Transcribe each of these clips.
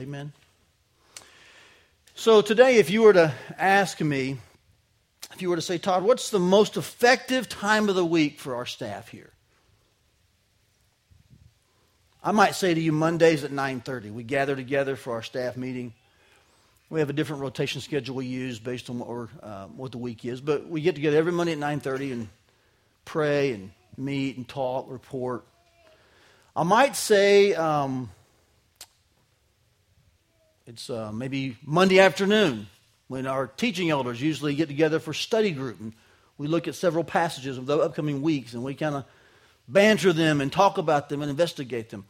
Amen. So today, if you were to ask me, if you were to say, Todd, what's the most effective time of the week for our staff here? I might say to you Mondays at 9:30. We gather together for our staff meeting. We have a different rotation schedule we use based on what, uh, what the week is, but we get together every Monday at 9:30 and pray and meet and talk, report. I might say um, it's uh, maybe Monday afternoon when our teaching elders usually get together for study group and we look at several passages of the upcoming weeks and we kind of banter them and talk about them and investigate them.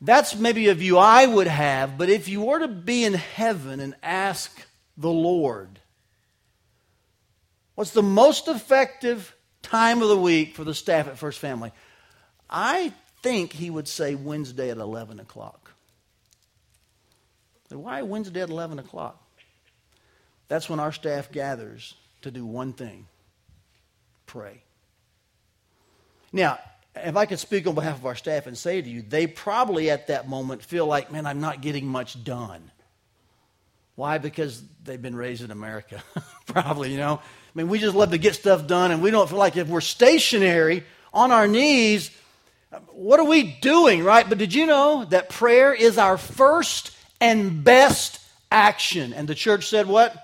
That's maybe a view I would have, but if you were to be in heaven and ask the Lord, what's the most effective time of the week for the staff at First Family? I think he would say Wednesday at 11 o'clock. Why Wednesday at 11 o'clock? That's when our staff gathers to do one thing pray. Now, if I could speak on behalf of our staff and say to you, they probably at that moment feel like, man, I'm not getting much done. Why? Because they've been raised in America. probably, you know. I mean, we just love to get stuff done, and we don't feel like if we're stationary on our knees, what are we doing, right? But did you know that prayer is our first and best action. And the church said, What?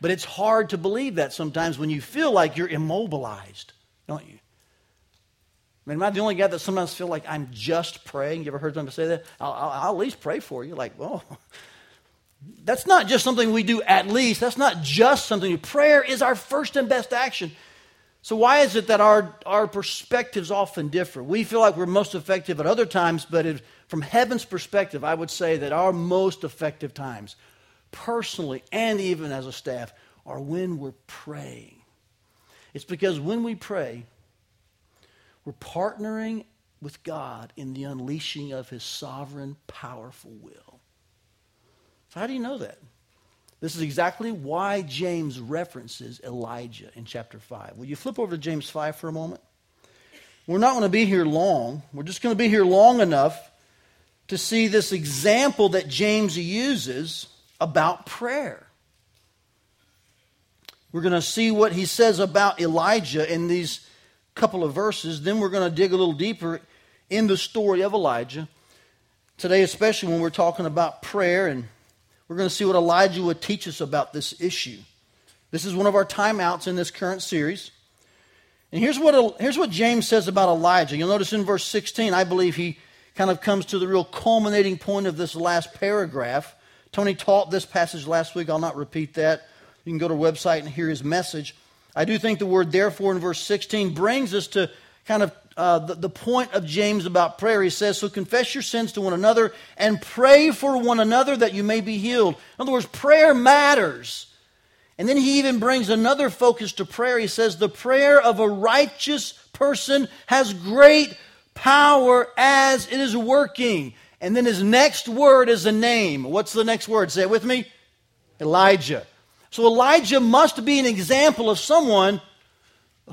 But it's hard to believe that sometimes when you feel like you're immobilized, don't you? I mean, am I the only guy that sometimes feel like I'm just praying? You ever heard somebody say that? I'll, I'll, I'll at least pray for you. Like, well, that's not just something we do at least. That's not just something. Prayer is our first and best action. So, why is it that our, our perspectives often differ? We feel like we're most effective at other times, but if, from heaven's perspective, I would say that our most effective times, personally and even as a staff, are when we're praying. It's because when we pray, we're partnering with God in the unleashing of His sovereign, powerful will. So, how do you know that? This is exactly why James references Elijah in chapter 5. Will you flip over to James 5 for a moment? We're not going to be here long. We're just going to be here long enough to see this example that James uses about prayer. We're going to see what he says about Elijah in these couple of verses. Then we're going to dig a little deeper in the story of Elijah. Today, especially when we're talking about prayer and we're going to see what Elijah would teach us about this issue. This is one of our timeouts in this current series. And here's what, here's what James says about Elijah. You'll notice in verse 16, I believe he kind of comes to the real culminating point of this last paragraph. Tony taught this passage last week. I'll not repeat that. You can go to our website and hear his message. I do think the word therefore in verse 16 brings us to kind of uh, the, the point of James about prayer. He says, So confess your sins to one another and pray for one another that you may be healed. In other words, prayer matters. And then he even brings another focus to prayer. He says, The prayer of a righteous person has great power as it is working. And then his next word is a name. What's the next word? Say it with me Elijah. So Elijah must be an example of someone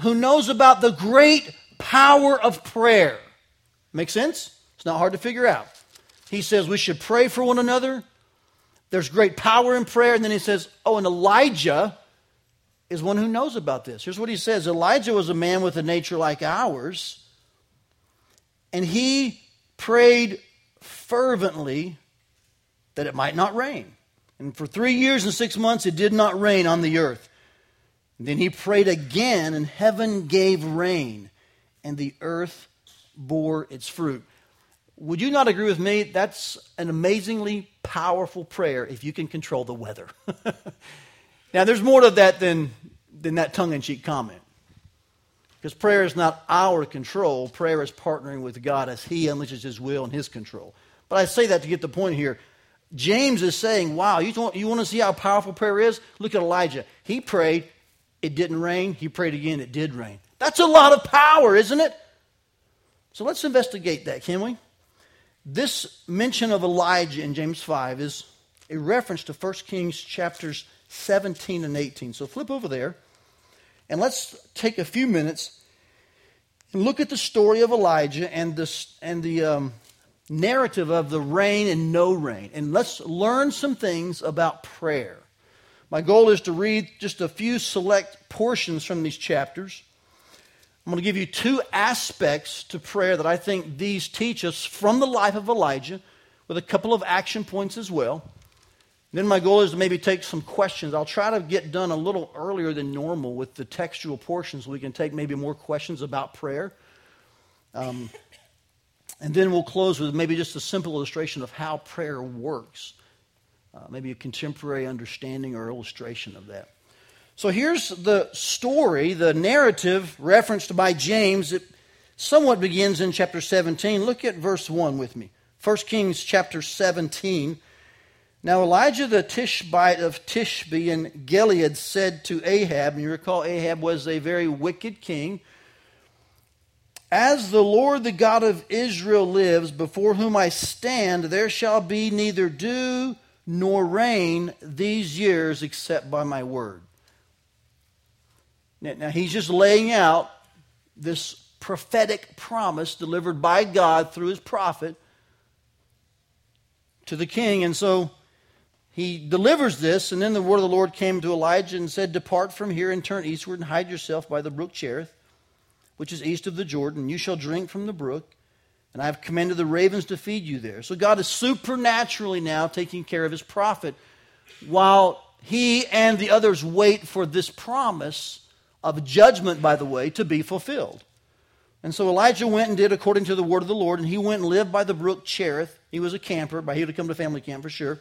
who knows about the great power of prayer. Make sense? It's not hard to figure out. He says we should pray for one another. There's great power in prayer. And then he says, oh, and Elijah is one who knows about this. Here's what he says Elijah was a man with a nature like ours, and he prayed fervently that it might not rain. And for three years and six months, it did not rain on the earth. And then he prayed again, and heaven gave rain and the earth bore its fruit. Would you not agree with me? That's an amazingly powerful prayer if you can control the weather. now, there's more to that than, than that tongue in cheek comment. Because prayer is not our control, prayer is partnering with God as He unleashes His will and His control. But I say that to get the point here. James is saying, wow, you want, you want to see how powerful prayer is? Look at Elijah. He prayed, it didn't rain. He prayed again, it did rain. That's a lot of power, isn't it? So let's investigate that, can we? This mention of Elijah in James 5 is a reference to 1 Kings chapters 17 and 18. So flip over there and let's take a few minutes and look at the story of Elijah and, and the, um, narrative of the rain and no rain. And let's learn some things about prayer. My goal is to read just a few select portions from these chapters. I'm going to give you two aspects to prayer that I think these teach us from the life of Elijah, with a couple of action points as well. Then my goal is to maybe take some questions. I'll try to get done a little earlier than normal with the textual portions. We can take maybe more questions about prayer. Um, and then we'll close with maybe just a simple illustration of how prayer works. Uh, maybe a contemporary understanding or illustration of that. So here's the story, the narrative referenced by James. It somewhat begins in chapter 17. Look at verse 1 with me. 1 Kings chapter 17. Now Elijah the Tishbite of Tishbe in Gilead said to Ahab, and you recall Ahab was a very wicked king as the Lord, the God of Israel, lives, before whom I stand, there shall be neither dew nor rain these years except by my word. Now, now, he's just laying out this prophetic promise delivered by God through his prophet to the king. And so he delivers this, and then the word of the Lord came to Elijah and said, Depart from here and turn eastward and hide yourself by the brook Cherith which is east of the Jordan. You shall drink from the brook, and I have commanded the ravens to feed you there. So God is supernaturally now taking care of his prophet while he and the others wait for this promise of judgment, by the way, to be fulfilled. And so Elijah went and did according to the word of the Lord, and he went and lived by the brook Cherith. He was a camper, but he would have come to family camp for sure.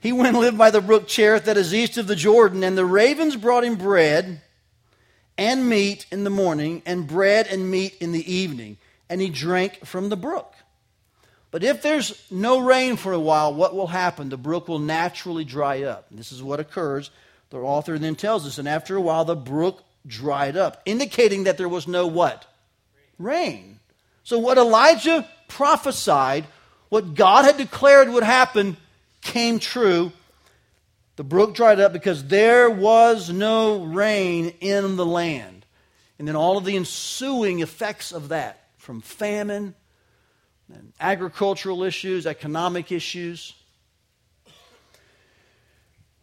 He went and lived by the brook Cherith that is east of the Jordan, and the ravens brought him bread and meat in the morning, and bread and meat in the evening, and he drank from the brook. But if there's no rain for a while, what will happen? The brook will naturally dry up. This is what occurs. The author then tells us, and after a while, the brook dried up, indicating that there was no what? Rain. So, what Elijah prophesied, what God had declared would happen, came true the brook dried up because there was no rain in the land. And then all of the ensuing effects of that, from famine and agricultural issues, economic issues.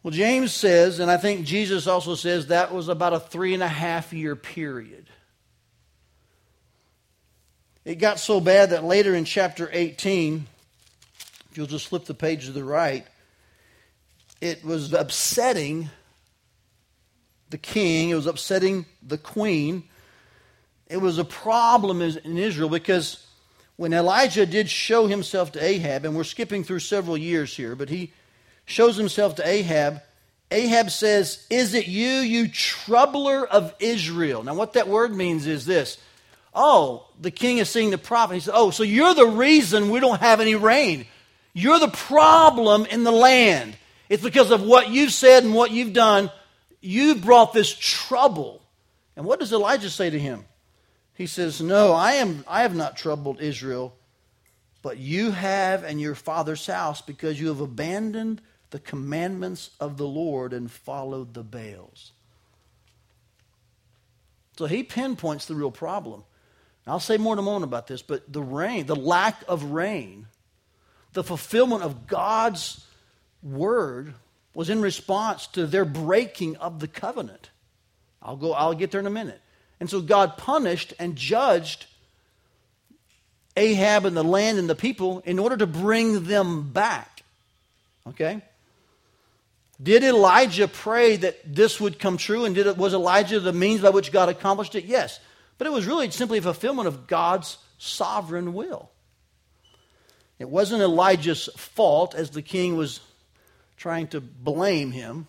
Well, James says, and I think Jesus also says, that was about a three and a half year period. It got so bad that later in chapter 18, you'll just flip the page to the right, it was upsetting the king, it was upsetting the queen. It was a problem in Israel because when Elijah did show himself to Ahab, and we're skipping through several years here, but he shows himself to Ahab. Ahab says, Is it you, you troubler of Israel? Now, what that word means is this. Oh, the king is seeing the prophet. He says, Oh, so you're the reason we don't have any rain. You're the problem in the land. It's because of what you've said and what you've done. You brought this trouble. And what does Elijah say to him? He says, No, I, am, I have not troubled Israel, but you have and your father's house because you have abandoned the commandments of the Lord and followed the Baals. So he pinpoints the real problem. I'll say more in a moment about this, but the rain, the lack of rain, the fulfillment of God's word was in response to their breaking of the covenant. I'll go I'll get there in a minute. And so God punished and judged Ahab and the land and the people in order to bring them back. Okay? Did Elijah pray that this would come true and did was Elijah the means by which God accomplished it? Yes. But it was really simply a fulfillment of God's sovereign will. It wasn't Elijah's fault as the king was trying to blame him.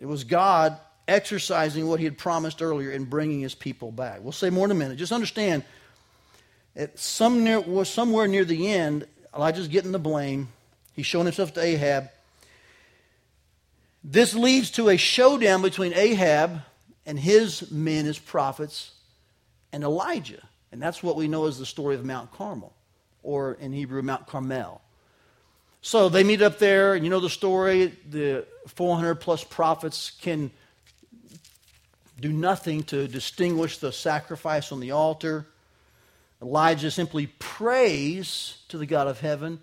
It was God exercising what he had promised earlier in bringing his people back. We'll say more in a minute. Just understand, at some near, somewhere near the end, Elijah's getting the blame. He's showing himself to Ahab. This leads to a showdown between Ahab and his men, his prophets, and Elijah. And that's what we know as the story of Mount Carmel, or in Hebrew, Mount Carmel. So they meet up there, and you know the story. The 400 plus prophets can do nothing to distinguish the sacrifice on the altar. Elijah simply prays to the God of heaven.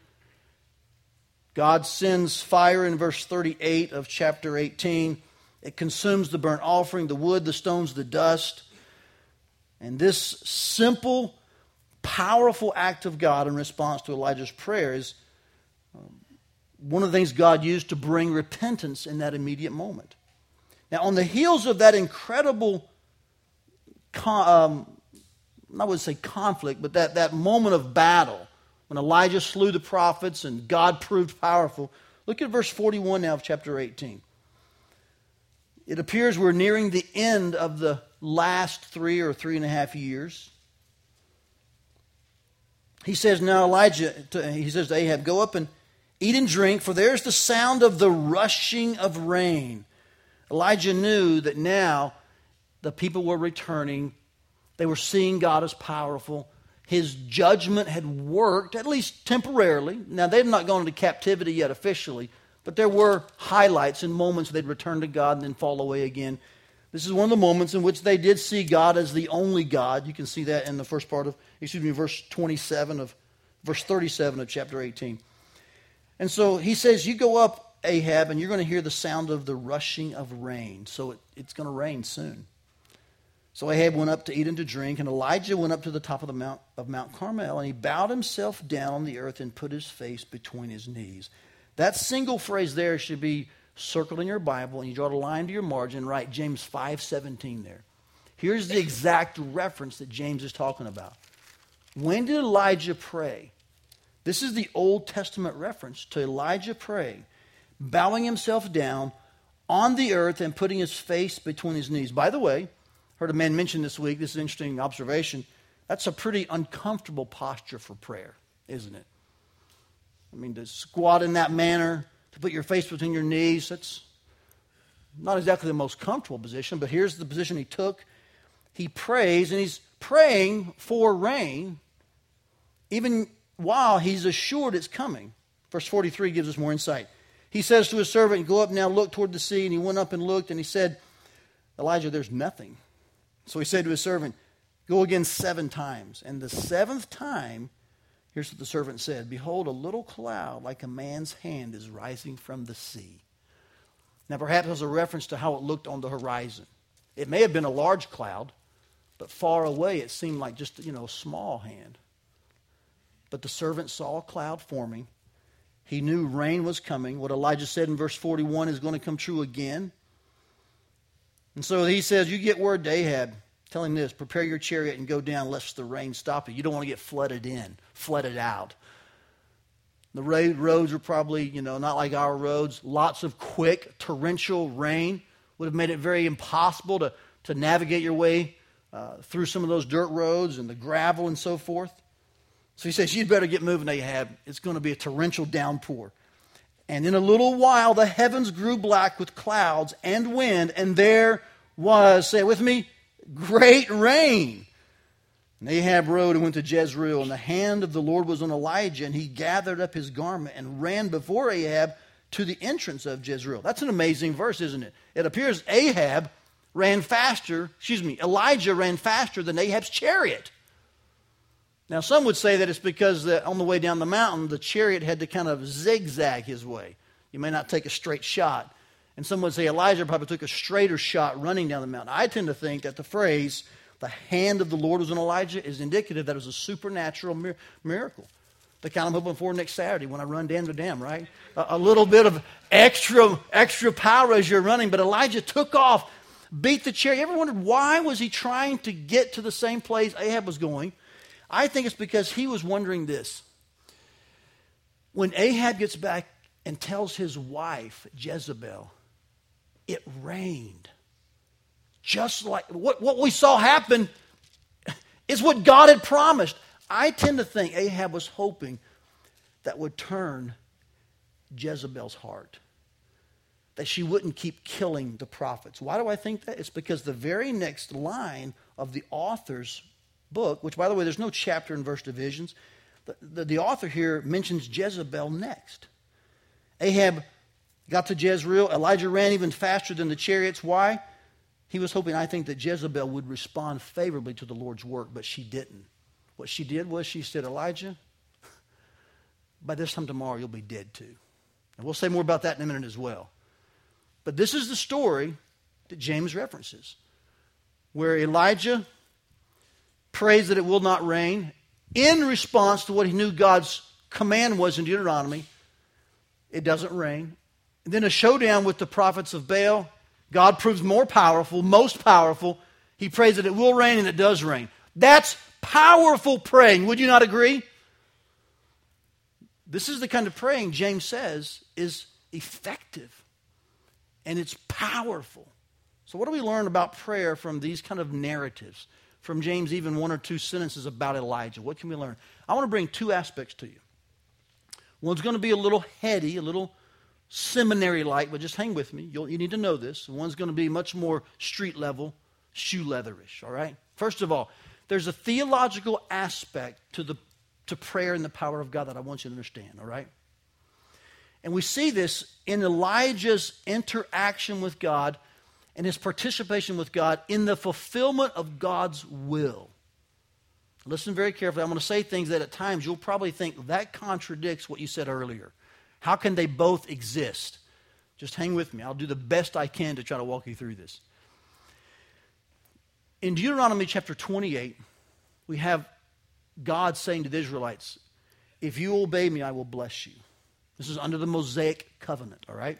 God sends fire in verse 38 of chapter 18. It consumes the burnt offering, the wood, the stones, the dust. And this simple, powerful act of God in response to Elijah's prayer is um, one of the things God used to bring repentance in that immediate moment. Now, on the heels of that incredible, um, I wouldn't say conflict, but that, that moment of battle when Elijah slew the prophets and God proved powerful, look at verse 41 now of chapter 18. It appears we're nearing the end of the last three or three and a half years. He says, Now Elijah, he says to Ahab, Go up and eat and drink, for there's the sound of the rushing of rain. Elijah knew that now the people were returning. They were seeing God as powerful. His judgment had worked, at least temporarily. Now, they had not gone into captivity yet officially, but there were highlights and moments they'd return to God and then fall away again. This is one of the moments in which they did see God as the only God. You can see that in the first part of, excuse me, verse 27 of, verse 37 of chapter 18. And so he says, You go up, Ahab, and you're going to hear the sound of the rushing of rain. So it, it's going to rain soon. So Ahab went up to eat and to drink, and Elijah went up to the top of the mount of Mount Carmel, and he bowed himself down on the earth and put his face between his knees. That single phrase there should be circled in your Bible, and you draw a line to your margin, write James 5:17 there. Here's the exact reference that James is talking about. When did Elijah pray? This is the Old Testament reference to Elijah praying, bowing himself down on the earth and putting his face between his knees. By the way, heard a man mention this week, this is an interesting observation. That's a pretty uncomfortable posture for prayer, isn't it? I mean, to squat in that manner, to put your face between your knees, that's not exactly the most comfortable position, but here's the position he took. He prays, and he's praying for rain, even while he's assured it's coming. Verse 43 gives us more insight. He says to his servant, Go up now, look toward the sea. And he went up and looked, and he said, Elijah, there's nothing. So he said to his servant, Go again seven times. And the seventh time, here's what the servant said Behold, a little cloud like a man's hand is rising from the sea. Now, perhaps as a reference to how it looked on the horizon. It may have been a large cloud, but far away it seemed like just, you know, a small hand. But the servant saw a cloud forming. He knew rain was coming. What Elijah said in verse 41 is going to come true again. And so he says, You get word to Ahab, tell him this prepare your chariot and go down lest the rain stop you. You don't want to get flooded in, flooded out. The roads are probably, you know, not like our roads. Lots of quick, torrential rain would have made it very impossible to, to navigate your way uh, through some of those dirt roads and the gravel and so forth. So he says, You'd better get moving, Ahab. It's going to be a torrential downpour. And in a little while, the heavens grew black with clouds and wind, and there was, say it with me, great rain. And Ahab rode and went to Jezreel, and the hand of the Lord was on Elijah, and he gathered up his garment and ran before Ahab to the entrance of Jezreel. That's an amazing verse, isn't it? It appears Ahab ran faster, excuse me, Elijah ran faster than Ahab's chariot. Now, some would say that it's because that on the way down the mountain, the chariot had to kind of zigzag his way. You may not take a straight shot. And some would say Elijah probably took a straighter shot running down the mountain. I tend to think that the phrase, the hand of the Lord was on Elijah, is indicative that it was a supernatural mir- miracle. The kind I'm hoping for next Saturday when I run dam to dam, right? A, a little bit of extra, extra power as you're running. But Elijah took off, beat the chariot. You ever wondered why was he trying to get to the same place Ahab was going? I think it's because he was wondering this. When Ahab gets back and tells his wife, Jezebel, it rained. Just like what, what we saw happen is what God had promised. I tend to think Ahab was hoping that would turn Jezebel's heart. That she wouldn't keep killing the prophets. Why do I think that? It's because the very next line of the author's book, which, by the way, there's no chapter and verse divisions. The, the, the, author here mentions Jezebel next. Ahab got to Jezreel. Elijah ran even faster than the chariots. Why? He was hoping, I think, that Jezebel would respond favorably to the Lord's work, but she didn't. What she did was she said, Elijah, by this time tomorrow you'll be dead too. And we'll say more about that in a minute as well. But this is the story that James references, where Elijah prays that it will not rain in response to what he knew God's command was in Deuteronomy. It doesn't rain. And then a showdown with the prophets of Baal. God proves more powerful, most powerful. He prays that it will rain and it does rain. That's powerful praying. Would you not agree? This is the kind of praying James says is effective and it's powerful. So, what do we learn about prayer from these kind of narratives? From James, even one or two sentences about Elijah. What can we learn? I want to bring two aspects to you. One's going to be a little heady, a little seminary like, but just hang with me. You'll, you need to know this. One's going to be much more street level, shoe leatherish, all right? First of all, there's a theological aspect to, the, to prayer and the power of God that I want you to understand, all right? And we see this in Elijah's interaction with God and his participation with God in the fulfillment of God's will. Listen very carefully. I'm going to say things that at times you'll probably think that contradicts what you said earlier. How can they both exist? Just hang with me. I'll do the best I can to try to walk you through this. In Deuteronomy chapter 28, we have God saying to the Israelites, If you obey me, I will bless you. This is under the Mosaic covenant, all right?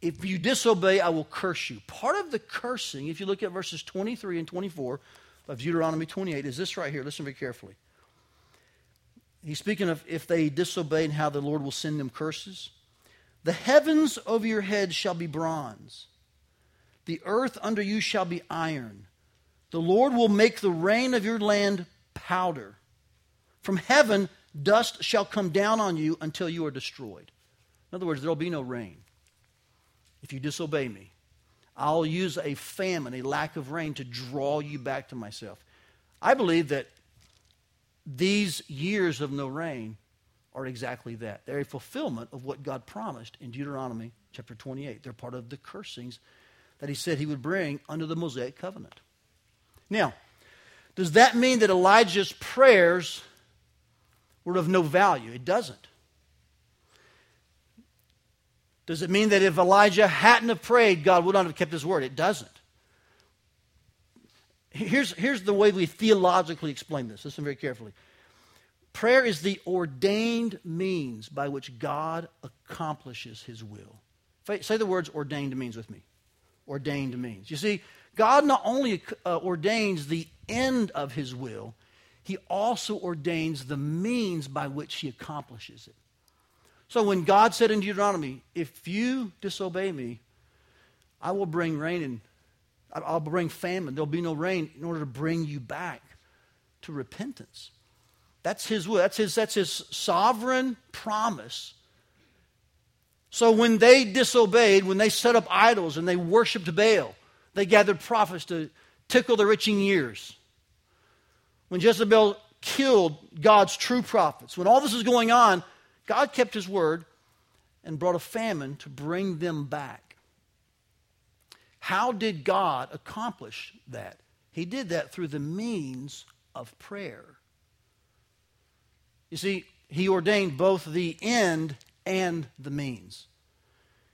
If you disobey, I will curse you. Part of the cursing, if you look at verses 23 and 24 of Deuteronomy 28, is this right here. Listen very carefully. He's speaking of if they disobey and how the Lord will send them curses. The heavens over your head shall be bronze, the earth under you shall be iron. The Lord will make the rain of your land powder. From heaven, dust shall come down on you until you are destroyed. In other words, there will be no rain if you disobey me. I'll use a famine, a lack of rain, to draw you back to myself. I believe that these years of no rain are exactly that. They're a fulfillment of what God promised in Deuteronomy chapter 28. They're part of the cursings that he said he would bring under the Mosaic covenant. Now, does that mean that Elijah's prayers were of no value? It doesn't. Does it mean that if Elijah hadn't have prayed, God would not have kept his word? It doesn't. Here's, here's the way we theologically explain this. Listen very carefully. Prayer is the ordained means by which God accomplishes his will. Say the words ordained means with me. Ordained means. You see, God not only uh, ordains the end of his will, he also ordains the means by which he accomplishes it. So when God said in Deuteronomy, if you disobey me, I will bring rain and I'll bring famine. There'll be no rain in order to bring you back to repentance. That's his will. That's his, that's his sovereign promise. So when they disobeyed, when they set up idols and they worshiped Baal, they gathered prophets to tickle their itching ears. When Jezebel killed God's true prophets, when all this was going on, God kept his word and brought a famine to bring them back. How did God accomplish that? He did that through the means of prayer. You see, He ordained both the end and the means.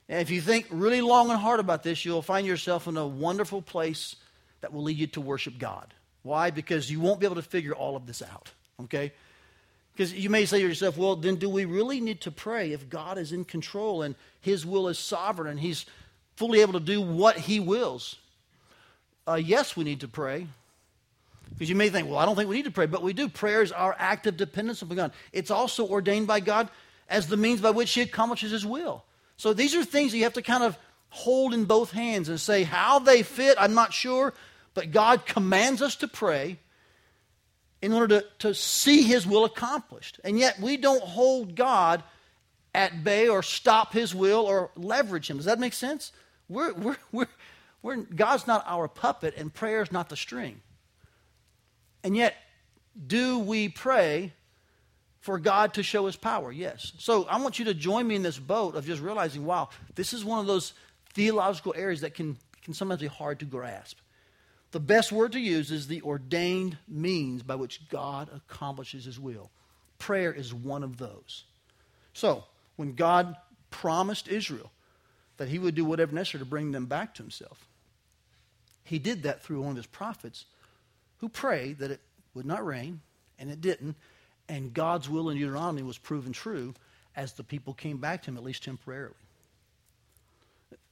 And if you think really long and hard about this, you'll find yourself in a wonderful place that will lead you to worship God. Why? Because you won't be able to figure all of this out. Okay? Because you may say to yourself, well, then do we really need to pray if God is in control and His will is sovereign and He's fully able to do what He wills. Uh, yes, we need to pray. Because you may think, well, I don't think we need to pray, but we do. Prayer is our active dependence upon God. It's also ordained by God as the means by which He accomplishes His will. So these are things that you have to kind of hold in both hands and say how they fit, I'm not sure, but God commands us to pray in order to, to see His will accomplished. And yet we don't hold God at bay or stop His will or leverage Him. Does that make sense? We're, we're, we're, we're, God's not our puppet, and prayer's not the string. And yet, do we pray for God to show his power? Yes. So I want you to join me in this boat of just realizing, wow, this is one of those theological areas that can, can sometimes be hard to grasp. the best word to use is the ordained means by which God accomplishes his will. Prayer is one of those. So, when God promised Israel that he would do whatever necessary to bring them back to himself, he did that through one of his prophets who prayed that it would not rain, and it didn't, and God's will in Deuteronomy was proven true as the people came back to him, at least temporarily.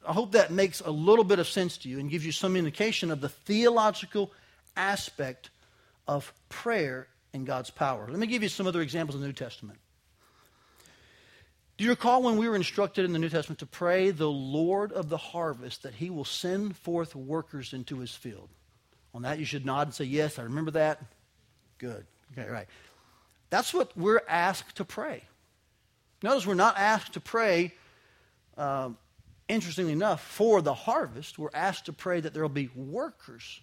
I hope that makes a little bit of sense to you and gives you some indication of the theological aspect of prayer and God's power. Let me give you some other examples in the New Testament. Do you recall when we were instructed in the New Testament to pray the Lord of the harvest that he will send forth workers into his field? On that, you should nod and say, Yes, I remember that. Good. Okay, right. That's what we're asked to pray. Notice we're not asked to pray um, interestingly enough, for the harvest, we're asked to pray that there will be workers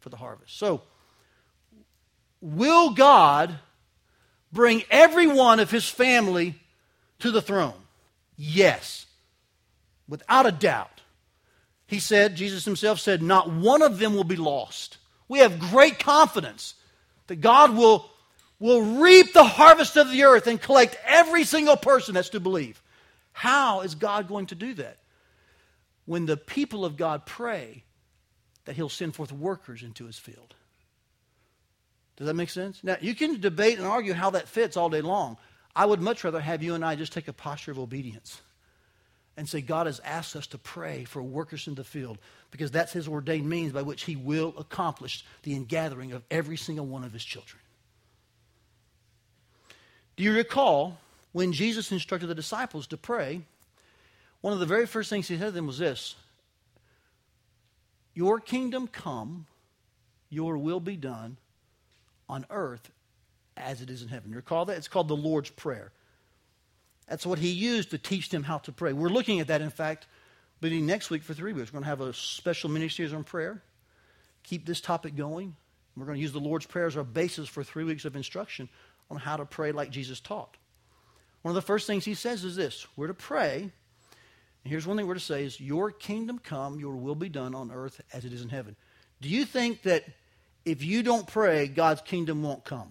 for the harvest. So, will God bring every one of his family to the throne? Yes, without a doubt. He said, Jesus himself said, not one of them will be lost. We have great confidence that God will, will reap the harvest of the earth and collect every single person that's to believe. How is God going to do that? when the people of God pray that he'll send forth workers into his field. Does that make sense? Now, you can debate and argue how that fits all day long. I would much rather have you and I just take a posture of obedience and say, God has asked us to pray for workers in the field because that's his ordained means by which he will accomplish the ingathering of every single one of his children. Do you recall when Jesus instructed the disciples to pray one of the very first things he said to them was this Your kingdom come, your will be done on earth as it is in heaven. You recall that? It's called the Lord's Prayer. That's what he used to teach them how to pray. We're looking at that, in fact, beginning next week for three weeks. We're going to have a special mini series on prayer. Keep this topic going. We're going to use the Lord's Prayer as our basis for three weeks of instruction on how to pray like Jesus taught. One of the first things he says is this we're to pray and here's one thing we're to say is your kingdom come, your will be done on earth as it is in heaven. Do you think that if you don't pray, God's kingdom won't come?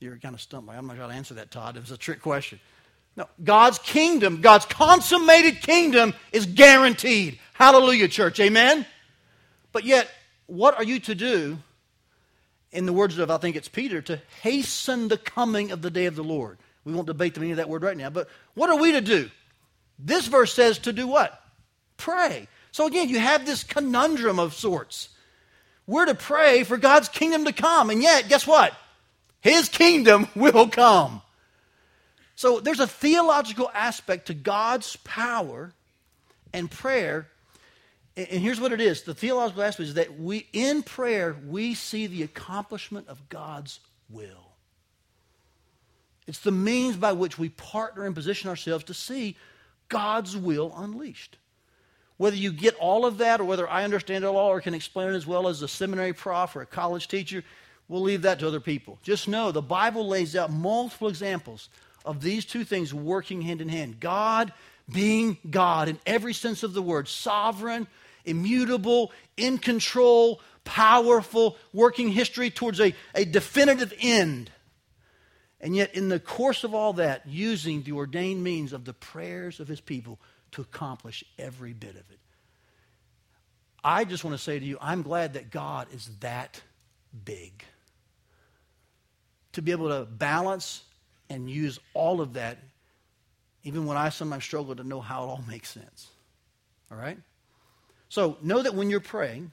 You're kind of stumped. By. I'm not going to answer that, Todd. It was a trick question. No, God's kingdom, God's consummated kingdom is guaranteed. Hallelujah, church. Amen? But yet, what are you to do, in the words of, I think it's Peter, to hasten the coming of the day of the Lord? We won't debate the meaning of that word right now, but what are we to do? This verse says to do what? Pray. So again, you have this conundrum of sorts. We're to pray for God's kingdom to come, and yet, guess what? His kingdom will come. So there's a theological aspect to God's power and prayer. And here's what it is the theological aspect is that we, in prayer, we see the accomplishment of God's will. It's the means by which we partner and position ourselves to see God's will unleashed. Whether you get all of that or whether I understand it all or can explain it as well as a seminary prof or a college teacher, we'll leave that to other people. Just know the Bible lays out multiple examples of these two things working hand in hand. God being God in every sense of the word, sovereign, immutable, in control, powerful, working history towards a, a definitive end. And yet, in the course of all that, using the ordained means of the prayers of his people to accomplish every bit of it. I just want to say to you, I'm glad that God is that big. To be able to balance and use all of that, even when I sometimes struggle to know how it all makes sense. All right? So know that when you're praying,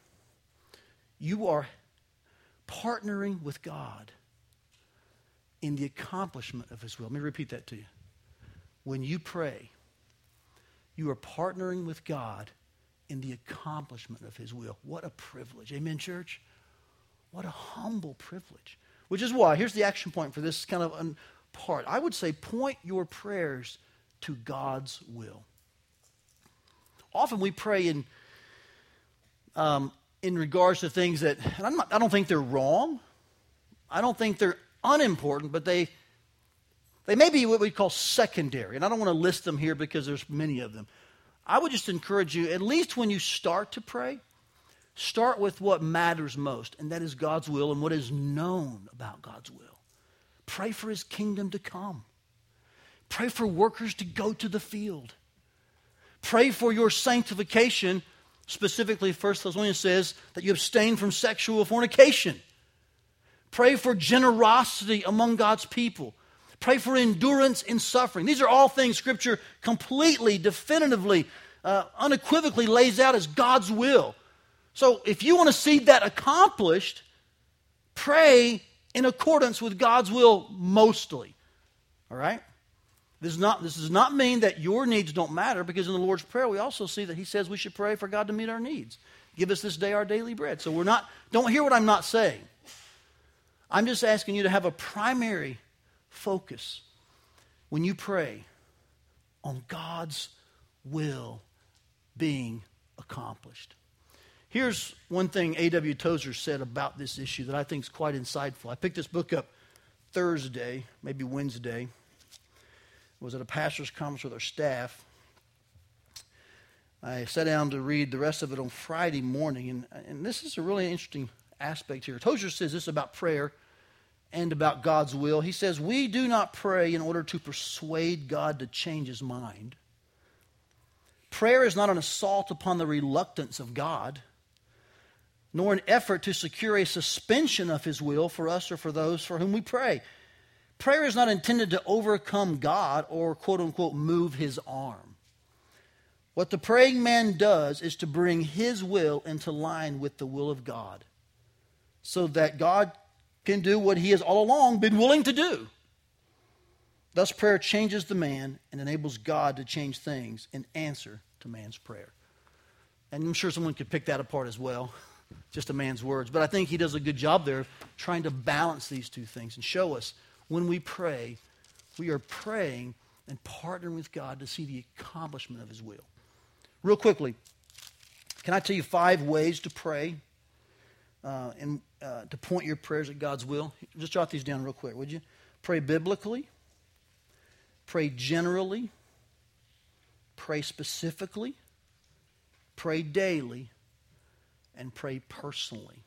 you are partnering with God in the accomplishment of His will. Let me repeat that to you. When you pray, you are partnering with God in the accomplishment of His will. What a privilege. Amen, church? What a humble privilege. Which is why, here's the action point for this kind of part. I would say point your prayers to God's will. Often we pray in, um, in regards to things that, and not, I don't think they're wrong. I don't think they're unimportant, but they, they may be what we call secondary. And I don't want to list them here because there's many of them. I would just encourage you, at least when you start to pray, Start with what matters most, and that is God's will and what is known about God's will. Pray for his kingdom to come. Pray for workers to go to the field. Pray for your sanctification. Specifically, 1 Thessalonians says that you abstain from sexual fornication. Pray for generosity among God's people. Pray for endurance in suffering. These are all things Scripture completely, definitively, uh, unequivocally lays out as God's will. So if you want to see that accomplished, pray in accordance with God's will mostly. All right? This, is not, this does not mean that your needs don't matter because in the Lord's Prayer we also see that He says we should pray for God to meet our needs. Give us this day our daily bread. So we're not, don't hear what I'm not saying. I'm just asking you to have a primary focus when you pray on God's will being accomplished. Here's one thing A.W. Tozer said about this issue that I think is quite insightful. I picked this book up Thursday, maybe Wednesday. I was at a pastor's conference with our staff. I sat down to read the rest of it on Friday morning, and, and this is a really interesting aspect here. Tozer says this about prayer and about God's will. He says, We do not pray in order to persuade God to change his mind. Prayer is not an assault upon the reluctance of God, nor an effort to secure a suspension of his will for us or for those for whom we pray. Prayer is not intended to overcome God or, quote unquote, move his arm. What the praying man does is to bring his will into line with the will of God so that God can do what he has all along been willing to do. Thus, prayer changes the man and enables God to change things in answer to man's prayer. And I'm sure someone could pick that apart as well, just a man's words. But I think he does a good job there trying to balance these two things and show us when we pray, we are praying and partnering with God to see the accomplishment of his will. Real quickly, can I tell you five ways to pray? uh, and uh, to point your prayers at God's will. Just jot these down real quick, would you? Pray biblically, pray generally, pray specifically, pray daily, and pray personally.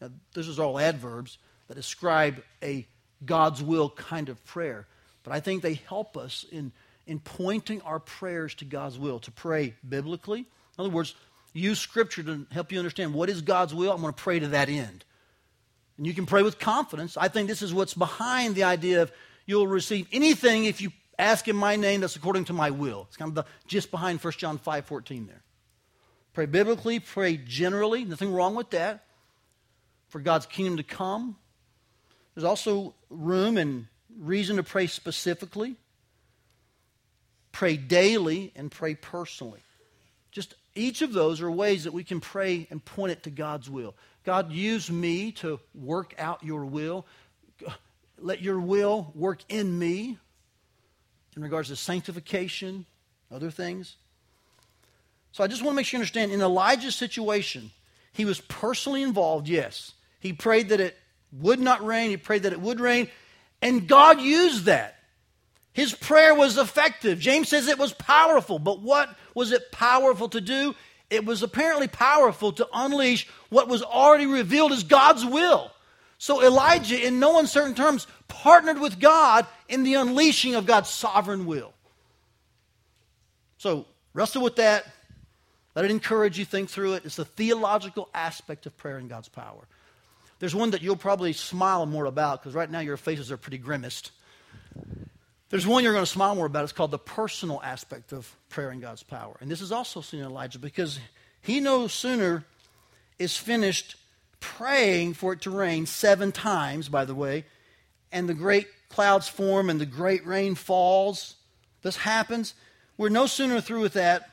Now, this is all adverbs that describe a God's will kind of prayer, but I think they help us in, in pointing our prayers to God's will, to pray biblically. In other words, use Scripture to help you understand what is God's will. I'm going to pray to that end. And you can pray with confidence. I think this is what's behind the idea of you'll receive anything if you ask in my name that's according to my will. It's kind of the just behind 1 John 5 14 there. Pray biblically, pray generally. Nothing wrong with that. For God's kingdom to come. There's also room and reason to pray specifically. Pray daily and pray personally. Just each of those are ways that we can pray and point it to God's will. God, use me to work out your will. Let your will work in me in regards to sanctification, other things. So I just want to make sure you understand in Elijah's situation, he was personally involved, yes. He prayed that it would not rain, he prayed that it would rain, and God used that. His prayer was effective. James says it was powerful, but what was it powerful to do? It was apparently powerful to unleash what was already revealed as God's will. So Elijah, in no uncertain terms, partnered with God in the unleashing of God's sovereign will. So wrestle with that. Let it encourage you, think through it. It's the theological aspect of prayer and God's power. There's one that you'll probably smile more about because right now your faces are pretty grimaced. There's one you're going to smile more about. It's called the personal aspect of prayer and God's power. And this is also seen in Elijah because he no sooner is finished praying for it to rain seven times, by the way, and the great clouds form and the great rain falls. This happens. We're no sooner through with that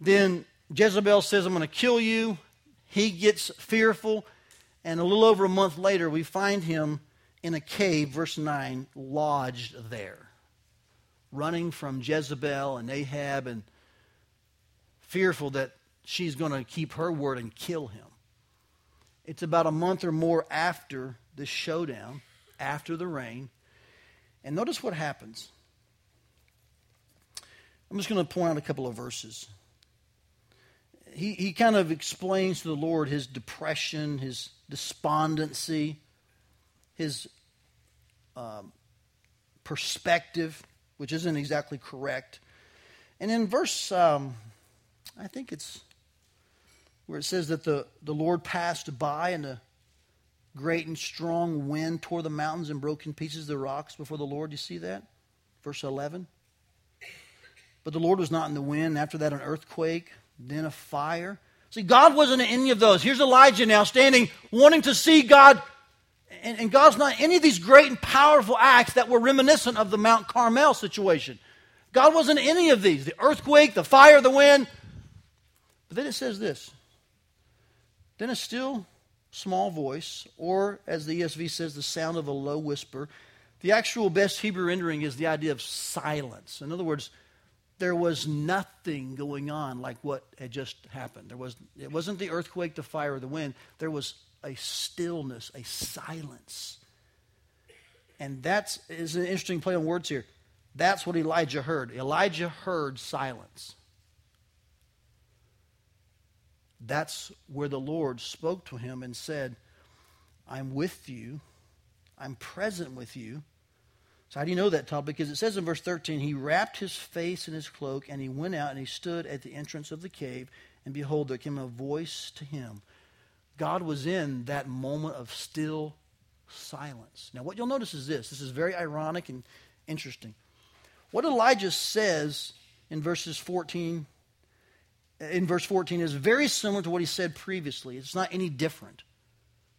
than Jezebel says, I'm going to kill you. He gets fearful. And a little over a month later, we find him in a cave, verse 9, lodged there, running from Jezebel and Ahab and fearful that she's going to keep her word and kill him. It's about a month or more after this showdown, after the rain. And notice what happens. I'm just going to point out a couple of verses. He, he kind of explains to the Lord his depression, his despondency, his um, perspective, which isn't exactly correct. And in verse, um, I think it's where it says that the, the Lord passed by and a great and strong wind tore the mountains and broke in pieces the rocks before the Lord. You see that? Verse 11. But the Lord was not in the wind. After that, an earthquake, then a fire. See, God wasn't in any of those. Here's Elijah now standing, wanting to see God. And, and God's not any of these great and powerful acts that were reminiscent of the Mount Carmel situation. God wasn't any of these the earthquake, the fire, the wind. But then it says this then a still small voice, or as the ESV says, the sound of a low whisper. The actual best Hebrew rendering is the idea of silence. In other words, there was nothing going on like what had just happened. There was, it wasn't the earthquake, the fire, or the wind. There was a stillness, a silence. And that's is an interesting play on words here. That's what Elijah heard. Elijah heard silence. That's where the Lord spoke to him and said, I'm with you. I'm present with you. So, how do you know that, Todd? Because it says in verse 13, he wrapped his face in his cloak and he went out and he stood at the entrance of the cave. And behold, there came a voice to him. God was in that moment of still silence. Now, what you'll notice is this this is very ironic and interesting. What Elijah says in verses 14 in verse 14 is very similar to what he said previously. It's not any different.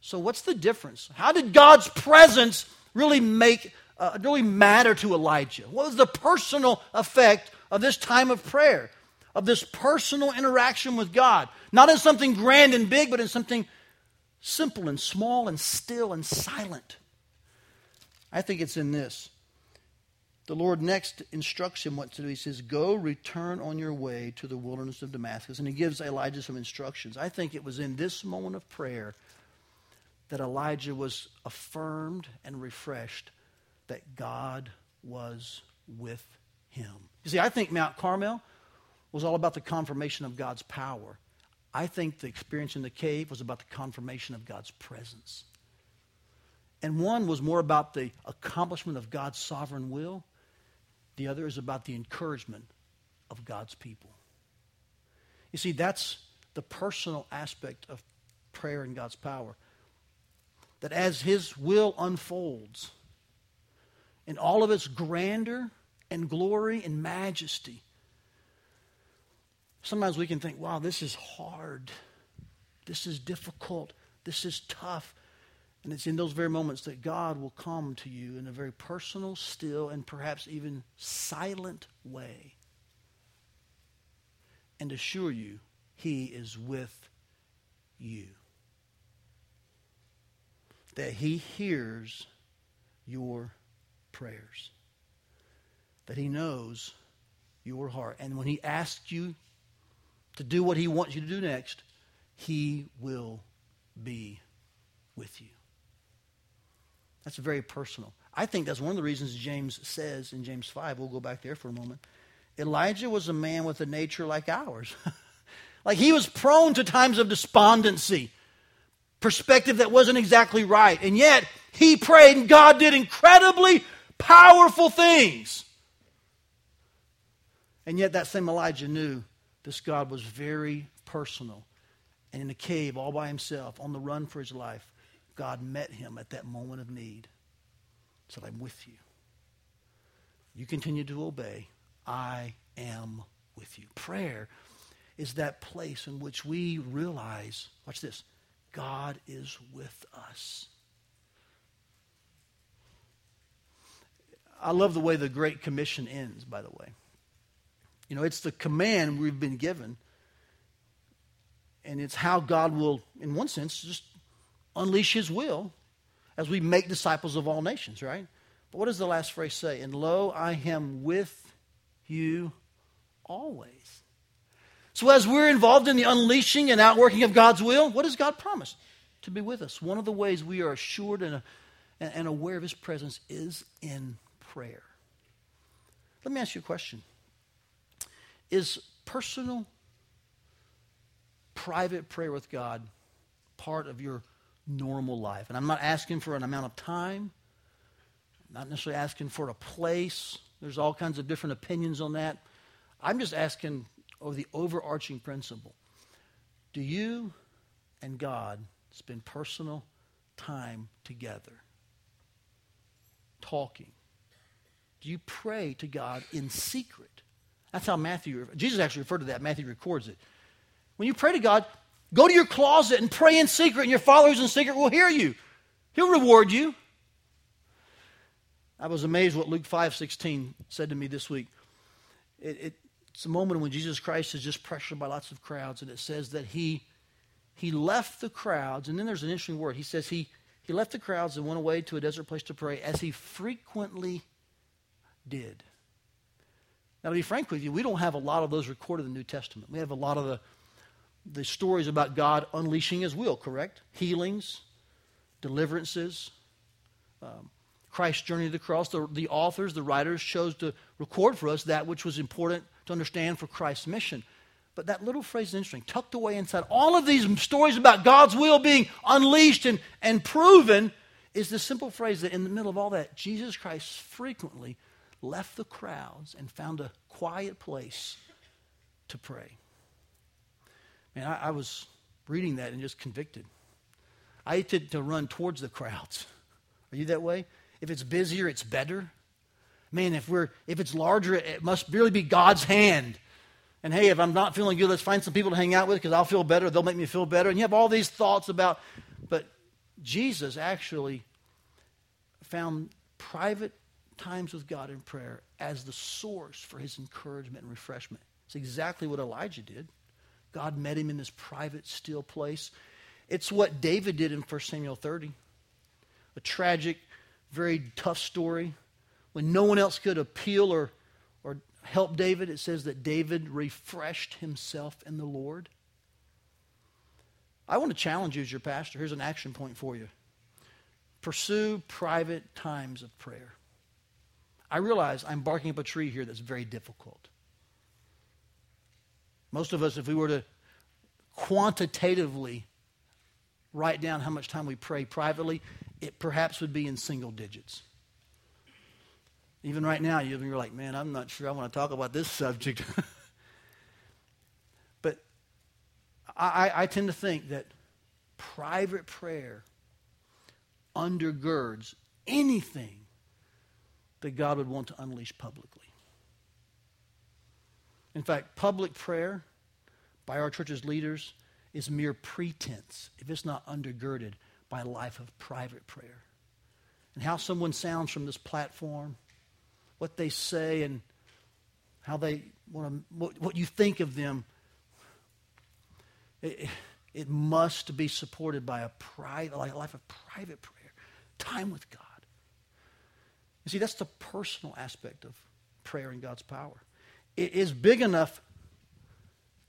So, what's the difference? How did God's presence really make uh, really matter to Elijah? What was the personal effect of this time of prayer, of this personal interaction with God? Not in something grand and big, but in something simple and small and still and silent. I think it's in this the Lord next instructs him what to do. He says, Go, return on your way to the wilderness of Damascus. And he gives Elijah some instructions. I think it was in this moment of prayer that Elijah was affirmed and refreshed that God was with him. You see, I think Mount Carmel was all about the confirmation of God's power. I think the experience in the cave was about the confirmation of God's presence. And one was more about the accomplishment of God's sovereign will. The other is about the encouragement of God's people. You see, that's the personal aspect of prayer and God's power. That as His will unfolds in all of its grandeur and glory and majesty, sometimes we can think, wow, this is hard. This is difficult. This is tough. And it's in those very moments that God will come to you in a very personal, still, and perhaps even silent way and assure you He is with you. That He hears your prayers. That He knows your heart. And when He asks you to do what He wants you to do next, He will be with you. That's very personal. I think that's one of the reasons James says in James 5, we'll go back there for a moment. Elijah was a man with a nature like ours. like he was prone to times of despondency, perspective that wasn't exactly right. And yet he prayed and God did incredibly powerful things. And yet that same Elijah knew this God was very personal. And in a cave all by himself, on the run for his life, God met him at that moment of need. Said, I'm with you. You continue to obey. I am with you. Prayer is that place in which we realize, watch this, God is with us. I love the way the Great Commission ends, by the way. You know, it's the command we've been given, and it's how God will, in one sense, just unleash his will as we make disciples of all nations, right? But what does the last phrase say? And lo, I am with you always. So as we're involved in the unleashing and outworking of God's will, what does God promise? To be with us. One of the ways we are assured and, and aware of his presence is in prayer. Let me ask you a question. Is personal private prayer with God part of your normal life. And I'm not asking for an amount of time, I'm not necessarily asking for a place. There's all kinds of different opinions on that. I'm just asking over the overarching principle. Do you and God spend personal time together? Talking. Do you pray to God in secret? That's how Matthew, Jesus actually referred to that. Matthew records it. When you pray to God, go to your closet and pray in secret, and your Father who's in secret will hear you. He'll reward you. I was amazed what Luke 5 16 said to me this week. It, it, it's a moment when Jesus Christ is just pressured by lots of crowds, and it says that he, he left the crowds, and then there's an interesting word. He says he, he left the crowds and went away to a desert place to pray, as he frequently did. Now, to be frank with you, we don't have a lot of those recorded in the New Testament. We have a lot of the, the stories about God unleashing his will, correct? Healings, deliverances, um, Christ's journey to the cross. The, the authors, the writers chose to record for us that which was important to understand for Christ's mission. But that little phrase is interesting. Tucked away inside all of these stories about God's will being unleashed and, and proven is the simple phrase that in the middle of all that, Jesus Christ frequently left the crowds and found a quiet place to pray. Man, I, I was reading that and just convicted. I tend to run towards the crowds. Are you that way? If it's busier, it's better. Man, if we're if it's larger, it must really be God's hand. And hey, if I'm not feeling good, let's find some people to hang out with because I'll feel better. They'll make me feel better. And you have all these thoughts about, but Jesus actually found private times with God in prayer as the source for his encouragement and refreshment. It's exactly what Elijah did. God met him in this private, still place. It's what David did in 1 Samuel 30. A tragic, very tough story. When no one else could appeal or, or help David, it says that David refreshed himself in the Lord. I want to challenge you as your pastor. Here's an action point for you pursue private times of prayer. I realize I'm barking up a tree here that's very difficult. Most of us, if we were to quantitatively write down how much time we pray privately, it perhaps would be in single digits. Even right now, you're like, man, I'm not sure I want to talk about this subject. but I, I tend to think that private prayer undergirds anything that God would want to unleash publicly. In fact, public prayer by our church's leaders is mere pretense if it's not undergirded by a life of private prayer. And how someone sounds from this platform, what they say, and how they want to, what, what you think of them, it, it must be supported by a private, like a life of private prayer, time with God. You see, that's the personal aspect of prayer and God's power. It is big enough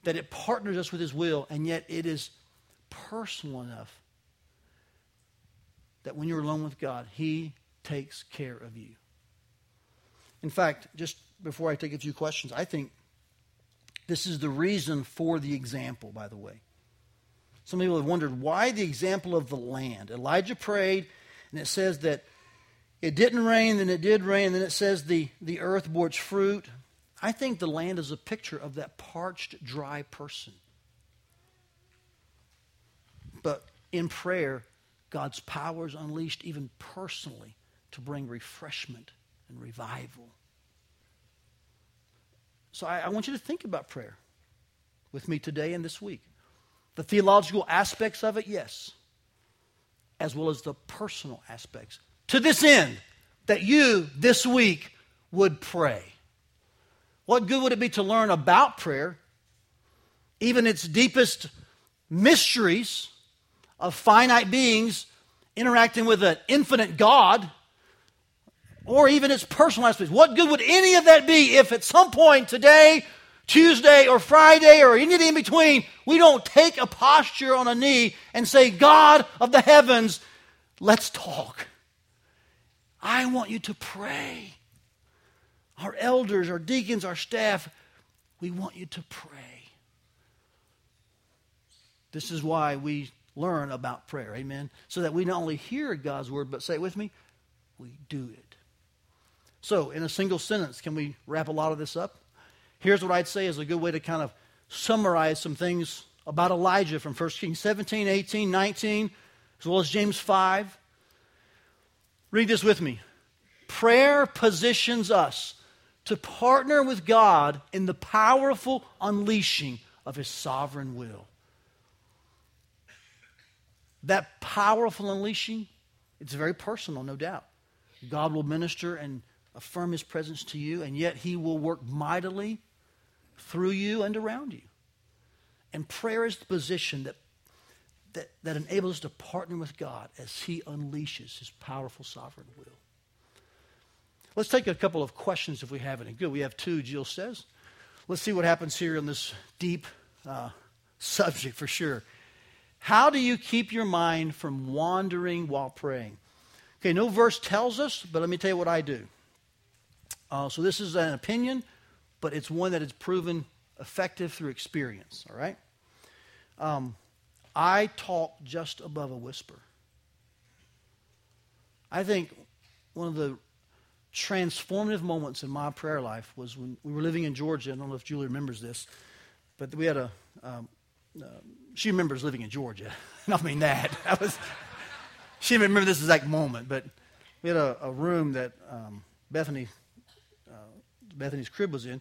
that it partners us with His will, and yet it is personal enough that when you're alone with God, He takes care of you. In fact, just before I take a few questions, I think this is the reason for the example, by the way. Some people have wondered why the example of the land. Elijah prayed, and it says that it didn't rain, then it did rain, then it says the, the earth bore its fruit. I think the land is a picture of that parched, dry person. But in prayer, God's power is unleashed even personally to bring refreshment and revival. So I, I, want you to think about prayer with me today and this week. The theological aspects of it, yes, as well as the personal aspects to this end that you this week would pray. What good would it be to learn about prayer, even its deepest mysteries of finite beings interacting with an infinite God, or even its personal aspects? What good would any of that be if at some point today, Tuesday or Friday or any day in between, we don't take a posture on a knee and say, God of the heavens, let's talk. I want you to pray. Our elders, our deacons, our staff, we want you to pray. This is why we learn about prayer. Amen. So that we not only hear God's word, but say it with me, we do it. So, in a single sentence, can we wrap a lot of this up? Here's what I'd say is a good way to kind of summarize some things about Elijah from 1 Kings 17, 18, 19, as well as James 5. Read this with me. Prayer positions us to partner with God in the powerful unleashing of his sovereign will. That powerful unleashing, it's very personal, no doubt. God will minister and affirm his presence to you, and yet he will work mightily through you and around you. And prayer is the position that, that, that enables us to partner with God as he unleashes his powerful sovereign will. Let's take a couple of questions if we have any. Good, we have two, Jill says. Let's see what happens here in this deep uh, subject for sure. How do you keep your mind from wandering while praying? Okay, no verse tells us, but let me tell you what I do. Uh, so this is an opinion, but it's one that is proven effective through experience, all right? Um, I talk just above a whisper. I think one of the transformative moments in my prayer life was when we were living in Georgia. I don't know if Julie remembers this, but we had a. Um, uh, she remembers living in Georgia. I mean that. I was. She didn't remember this exact moment, but we had a, a room that um, Bethany, uh, Bethany's crib was in,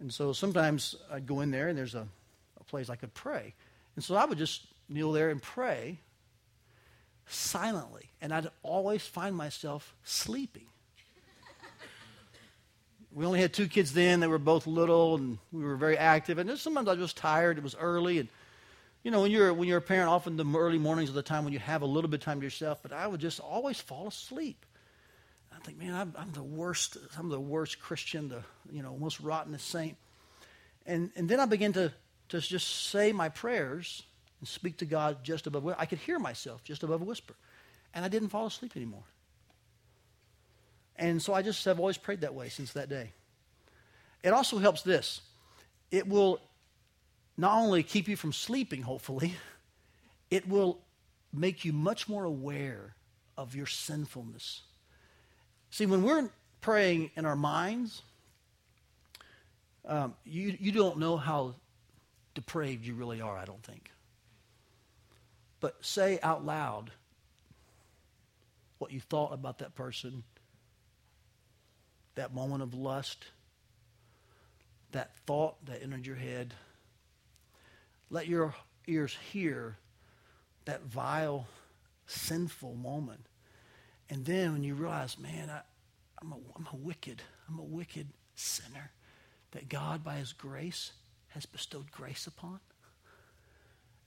and so sometimes I'd go in there and there's a, a place I could pray, and so I would just kneel there and pray silently, and I'd always find myself sleeping we only had two kids then. They were both little, and we were very active. And sometimes I was tired. It was early, and you know, when you're when you're a parent, often the early mornings are the time when you have a little bit of time to yourself. But I would just always fall asleep. I think, man, I'm, I'm the worst. I'm the worst Christian, the you know most rottenest saint. And and then I began to to just say my prayers and speak to God just above. I could hear myself just above a whisper, and I didn't fall asleep anymore. And so I just have always prayed that way since that day. It also helps this it will not only keep you from sleeping, hopefully, it will make you much more aware of your sinfulness. See, when we're praying in our minds, um, you, you don't know how depraved you really are, I don't think. But say out loud what you thought about that person that moment of lust, that thought that entered your head. Let your ears hear that vile, sinful moment. And then when you realize, man, I, am a, I'm a wicked, I'm a wicked sinner that God, by His grace, has bestowed grace upon.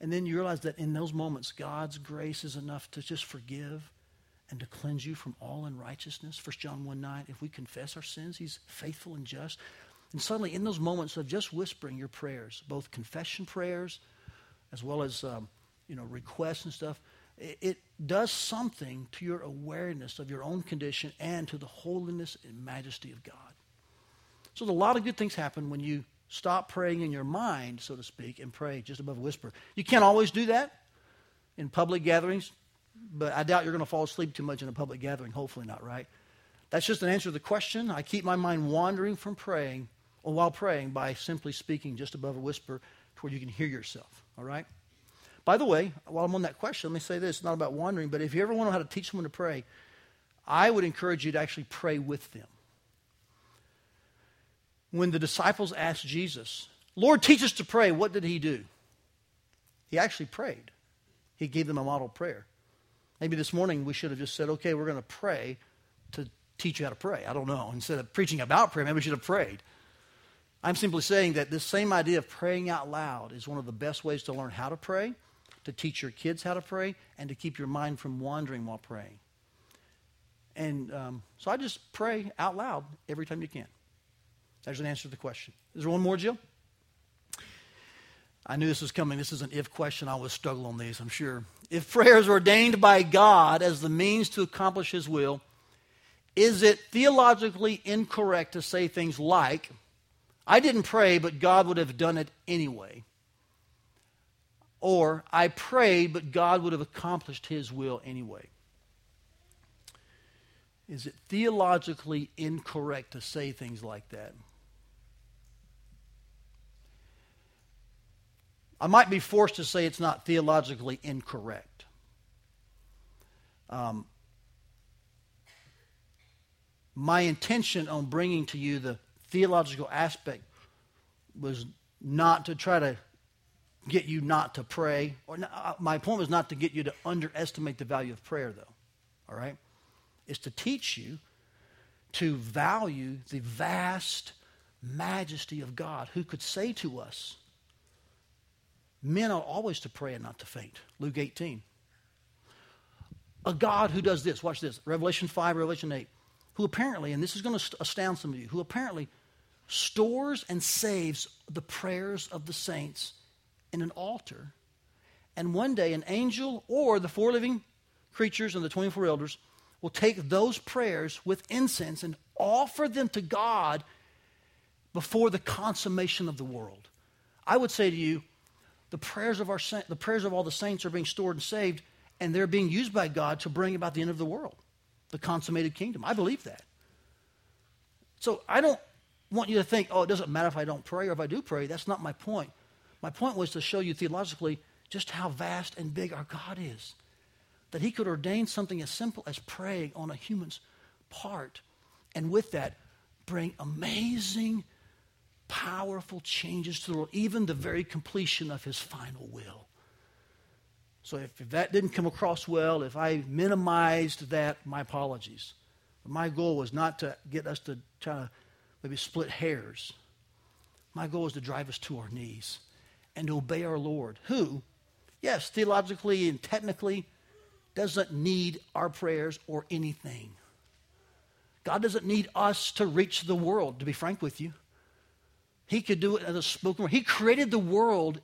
And then you realize that in those moments, God's grace is enough to just forgive and to cleanse you from all unrighteousness. 1 John 1 9, if we confess our sins, he's faithful and just. And suddenly, in those moments of just whispering your prayers, both confession prayers as well as um, you know requests and stuff, it, it does something to your awareness of your own condition and to the holiness and majesty of God. So, a lot of good things happen when you stop praying in your mind, so to speak, and pray just above a whisper. You can't always do that in public gatherings but I doubt you're going to fall asleep too much in a public gathering. Hopefully not, right? That's just an answer to the question. I keep my mind wandering from praying, or while praying, by simply speaking just above a whisper to where you can hear yourself. All right? By the way, while I'm on that question, let me say this. It's not about wandering, but if you ever want to know how to teach someone to pray, I would encourage you to actually pray with them. When the disciples asked Jesus, Lord, teach us to pray, what did he do? He actually prayed. He gave them a model prayer. Maybe this morning we should have just said, okay, we're going to pray to teach you how to pray. I don't know. Instead of preaching about prayer, maybe we should have prayed. I'm simply saying that this same idea of praying out loud is one of the best ways to learn how to pray, to teach your kids how to pray, and to keep your mind from wandering while praying. And um, so I just pray out loud every time you can. There's an answer to the question. Is there one more, Jill? I knew this was coming. This is an if question. I always struggle on these, I'm sure. If prayer is ordained by God as the means to accomplish His will, is it theologically incorrect to say things like, I didn't pray, but God would have done it anyway? Or, I prayed, but God would have accomplished his will anyway. Is it theologically incorrect to say things like that? I might be forced to say it's not theologically incorrect. Um, my intention on bringing to you the theological aspect was not to try to get you not to pray. Or not, uh, my point was not to get you to underestimate the value of prayer, though. All right? It's to teach you to value the vast majesty of God who could say to us, Men are always to pray and not to faint. Luke 18. A God who does this, watch this, Revelation 5, Revelation 8, who apparently, and this is going to astound some of you, who apparently stores and saves the prayers of the saints in an altar. And one day, an angel or the four living creatures and the 24 elders will take those prayers with incense and offer them to God before the consummation of the world. I would say to you, the prayers of our the prayers of all the saints are being stored and saved, and they're being used by God to bring about the end of the world, the consummated kingdom. I believe that. So I don't want you to think, oh, it doesn't matter if I don't pray or if I do pray. That's not my point. My point was to show you theologically just how vast and big our God is. That He could ordain something as simple as praying on a human's part, and with that, bring amazing powerful changes to the world, even the very completion of his final will. So if, if that didn't come across well, if I minimized that, my apologies. But my goal was not to get us to try to maybe split hairs. My goal was to drive us to our knees and to obey our Lord, who, yes, theologically and technically, doesn't need our prayers or anything. God doesn't need us to reach the world, to be frank with you. He could do it as a spoken word. He created the world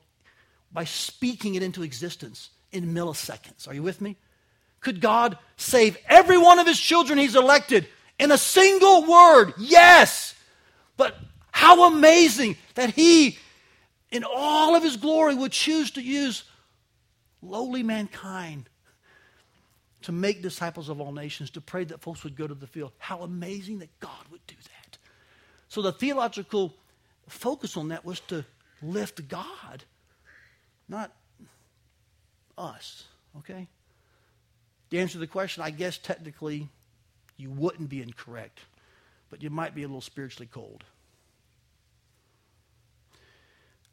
by speaking it into existence in milliseconds. Are you with me? Could God save every one of his children he's elected in a single word? Yes. But how amazing that he, in all of his glory, would choose to use lowly mankind to make disciples of all nations, to pray that folks would go to the field. How amazing that God would do that. So the theological focus on that was to lift God, not us. Okay? The answer to the question, I guess technically you wouldn't be incorrect, but you might be a little spiritually cold.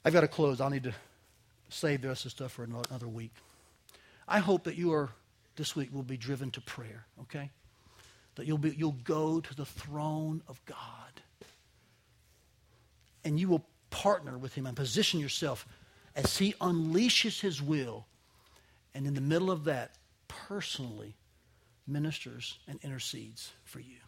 I've got to close. I'll need to save the rest of the stuff for another week. I hope that you are this week will be driven to prayer, okay? That you'll be you'll go to the throne of God and you will partner with him and position yourself as he unleashes his will. And in the middle of that, personally ministers and intercedes for you.